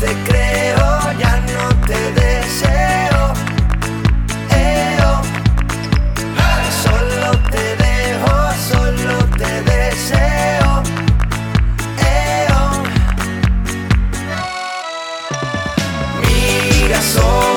te creo, ya no te deseo. Eh, Solo te dejo, solo te deseo. Eh. Mira, solo.